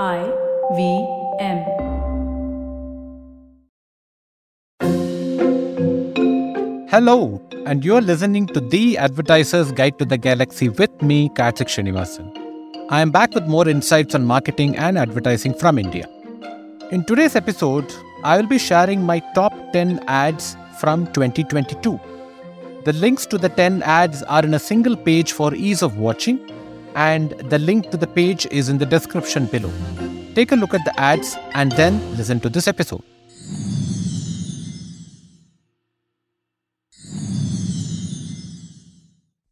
I V M. Hello, and you're listening to The Advertiser's Guide to the Galaxy with me, Karthik Srinivasan. I am back with more insights on marketing and advertising from India. In today's episode, I will be sharing my top 10 ads from 2022. The links to the 10 ads are in a single page for ease of watching, and the link to the page is in the description below. Take a look at the ads and then listen to this episode.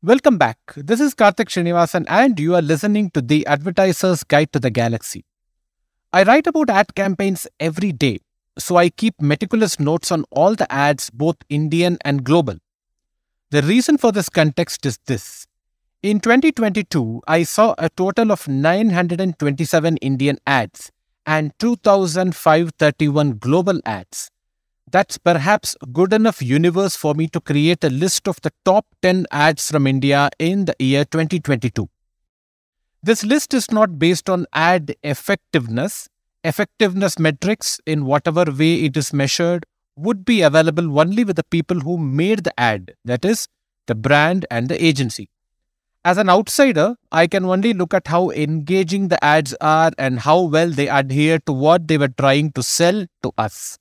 Welcome back. This is Karthik Srinivasan, and you are listening to the Advertiser's Guide to the Galaxy. I write about ad campaigns every day, so I keep meticulous notes on all the ads, both Indian and global. The reason for this context is this. In 2022, I saw a total of 927 Indian ads and 2,531 global ads that's perhaps good enough universe for me to create a list of the top 10 ads from India in the year 2022. This list is not based on ad effectiveness. Effectiveness metrics, in whatever way it is measured, would be available only with the people who made the ad, that is, the brand and the agency. As an outsider, I can only look at how engaging the ads are and how well they adhere to what they were trying to sell to us.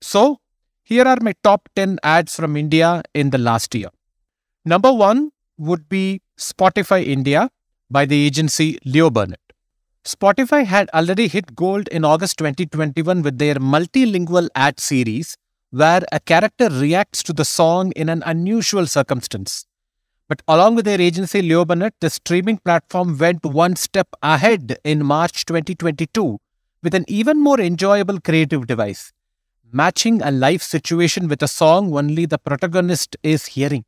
So, here are my top 10 ads from India in the last year. Number one would be Spotify India by the agency Leo Burnett. Spotify had already hit gold in August 2021 with their multilingual ad series, where a character reacts to the song in an unusual circumstance. But along with their agency Leo Burnett, the streaming platform went one step ahead in March 2022 with an even more enjoyable creative device matching a life situation with a song only the protagonist is hearing.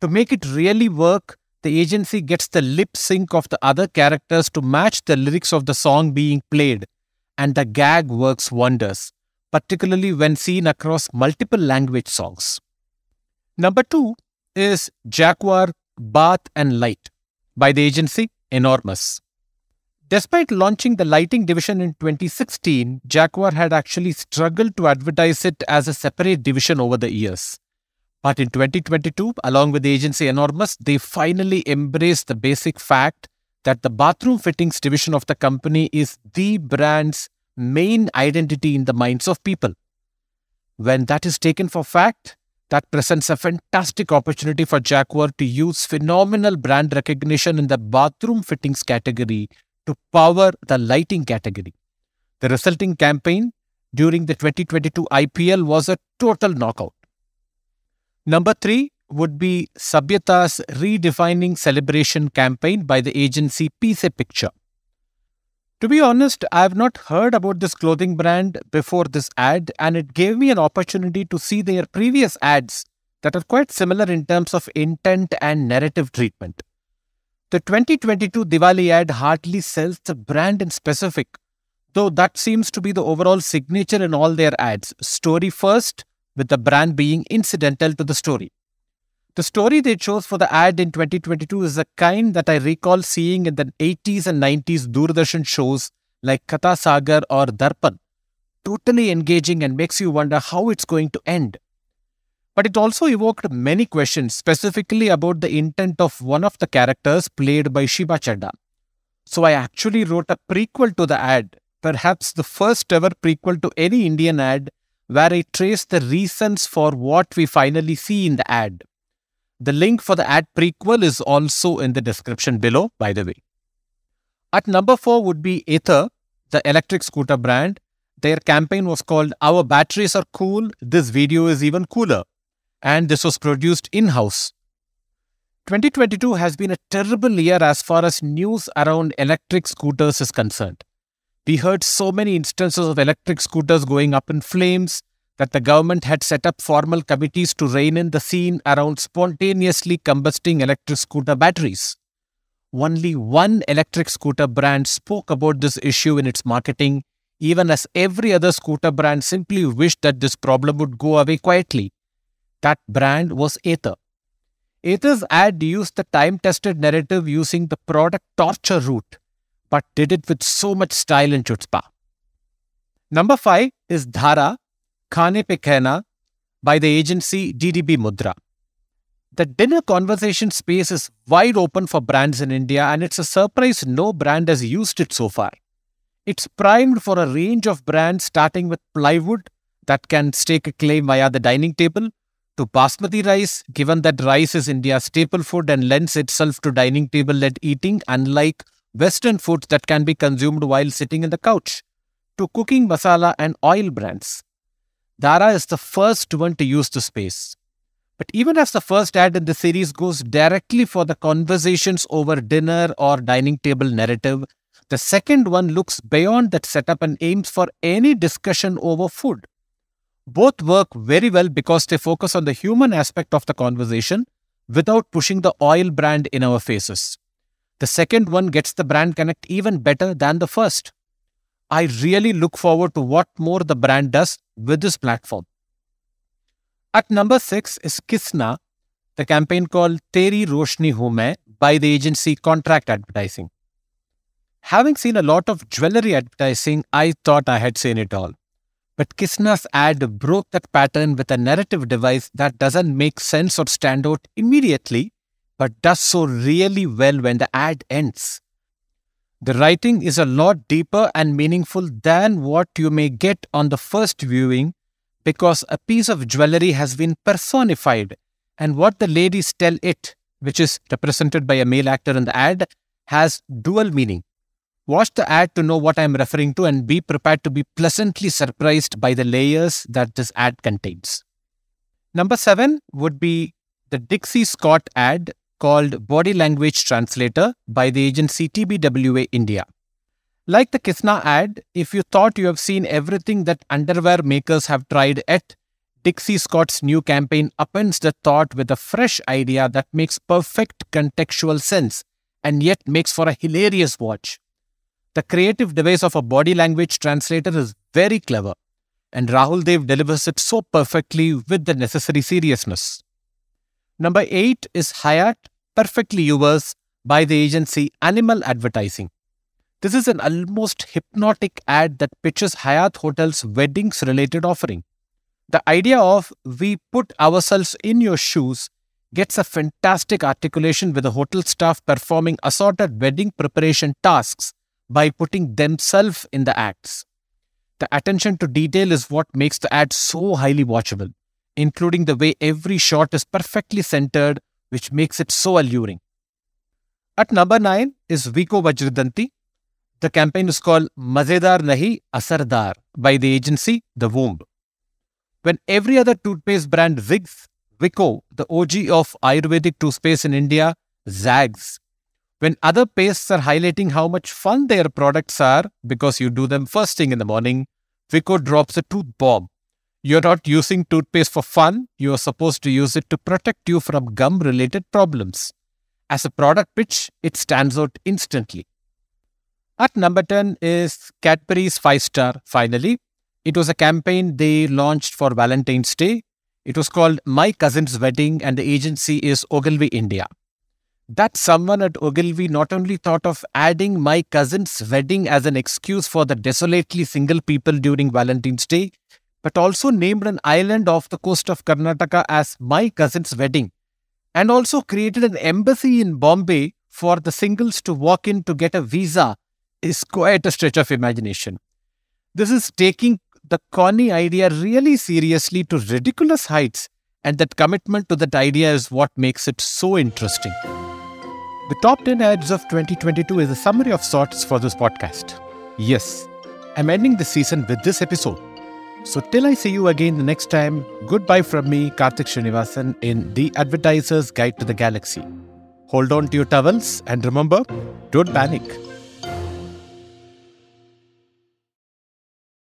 To make it really work, the agency gets the lip sync of the other characters to match the lyrics of the song being played, and the gag works wonders, particularly when seen across multiple language songs. Number two is Jaquar Bath and Light by the agency Enormous. Despite launching the lighting division in 2016, Jaquar had actually struggled to advertise it as a separate division over the years. But in 2022, along with the agency Enormous, they finally embraced the basic fact that the bathroom fittings division of the company is the brand's main identity in the minds of people. When that is taken for fact, that presents a fantastic opportunity for Jaquar to use phenomenal brand recognition in the bathroom fittings category to power the lighting category. The resulting campaign during the 2022 IPL was a total knockout. Number three would be Sabhyata's redefining celebration campaign by the agency Piece Picture. To be honest, I have not heard about this clothing brand before this ad, and it gave me an opportunity to see their previous ads that are quite similar in terms of intent and narrative treatment. The 2022 Diwali ad hardly sells the brand in specific, though that seems to be the overall signature in all their ads story first, with the brand being incidental to the story. The story they chose for the ad in 2022 is a kind that I recall seeing in the 80s and 90s Doordarshan shows like Katha Sagar or Darpan. Totally engaging and makes you wonder how it's going to end. But it also evoked many questions, specifically about the intent of one of the characters played by Shiva Chadha. So I actually wrote a prequel to the ad, perhaps the first ever prequel to any Indian ad, where I trace the reasons for what we finally see in the ad. The link for the ad prequel is also in the description below, by the way. At number four would be Ather, the electric scooter brand. Their campaign was called Our Batteries Are Cool, This Video is Even Cooler and this was produced in house. 2022 has been a terrible year as far as news around electric scooters is concerned. We heard so many instances of electric scooters going up in flames that the government had set up formal committees to rein in the scene around spontaneously combusting electric scooter batteries. Only one electric scooter brand spoke about this issue in its marketing, even as every other scooter brand simply wished that this problem would go away quietly. That brand was Ather. Ather's ad used the time tested narrative using the product torture route but did it with so much style and chutzpah. Number five is Dhara, Khane Pe Kehna by the agency DDB Mudra. The dinner conversation space is wide open for brands in India, and it's a surprise no brand has used it so far. It's primed for a range of brands starting with plywood that can stake a claim via the dining table to basmati rice, given that rice is India's staple food and lends itself to dining table led eating, unlike Western foods that can be consumed while sitting in the couch, to cooking masala and oil brands. Dhara is the first one to use the space. But even as the first ad in the series goes directly for the conversations over dinner or dining table narrative, the second one looks beyond that setup and aims for any discussion over food. Both work very well because they focus on the human aspect of the conversation without pushing the oil brand in our faces. The second one gets the brand connect even better than the first. I really look forward to what more the brand does with this platform. At number six is Kisna, the campaign called Teri Roshni Hume by the agency Contract Advertising. Having seen a lot of jewelry advertising, I thought I had seen it all. But Kisna's ad broke that pattern with a narrative device that doesn't make sense or stand out immediately, but does so really well when the ad ends. The writing is a lot deeper and meaningful than what you may get on the first viewing because a piece of jewelry has been personified, and what the ladies tell it, which is represented by a male actor in the ad, has dual meaning. Watch the ad to know what I'm referring to and be prepared to be pleasantly surprised by the layers that this ad contains. Number seven would be the Dixcy Scott ad called Body Language Translator by the agency TBWA India. Like the Kisna ad, if you thought you have seen everything that underwear makers have tried at, Dixcy Scott's new campaign upends the thought with a fresh idea that makes perfect contextual sense and yet makes for a hilarious watch. The creative device of a body language translator is very clever, and Rahul Dev delivers it so perfectly with the necessary seriousness. Number 8 is Hyatt Perfectly Yours by the agency Animal Advertising. This is an almost hypnotic ad that pitches Hyatt Hotel's weddings related offering. The idea of we put ourselves in your shoes gets a fantastic articulation with the hotel staff performing assorted wedding preparation tasks by putting themselves in the acts. The attention to detail is what makes the ad so highly watchable, including the way every shot is perfectly centered, which makes it so alluring. At number 9 is Vicco Vajradanti, the campaign is called Mazedar Nahi Asardar by the agency The Womb. When every other toothpaste brand zigs, Vicco, the OG of Ayurvedic toothpaste in India, zags. When other pastes are highlighting how much fun their products are because you do them first thing in the morning, Vicco drops a tooth bomb. You're not using toothpaste for fun, you are supposed to use it to protect you from gum related problems. As a product pitch, it stands out instantly. At number 10 is Cadbury's 5 Star, finally. It was a campaign they launched for Valentine's Day. It was called My Cousin's Wedding, and the agency is Ogilvy India. That someone at Ogilvy not only thought of adding My Cousin's Wedding as an excuse for the desolately single people during Valentine's Day, but also named an island off the coast of Karnataka as My Cousin's Wedding, and also created an embassy in Bombay for the singles to walk in to get a visa is quite a stretch of imagination. This is taking the corny idea really seriously to ridiculous heights, and that commitment to that idea is what makes it so interesting. The top 10 ads of 2022 is a summary of sorts for this podcast. Yes, I'm ending the season with this episode. So, till I see you again the next time, goodbye from me, Karthik Srinivasan, in The Advertiser's Guide to the Galaxy. Hold on to your towels and remember, don't panic.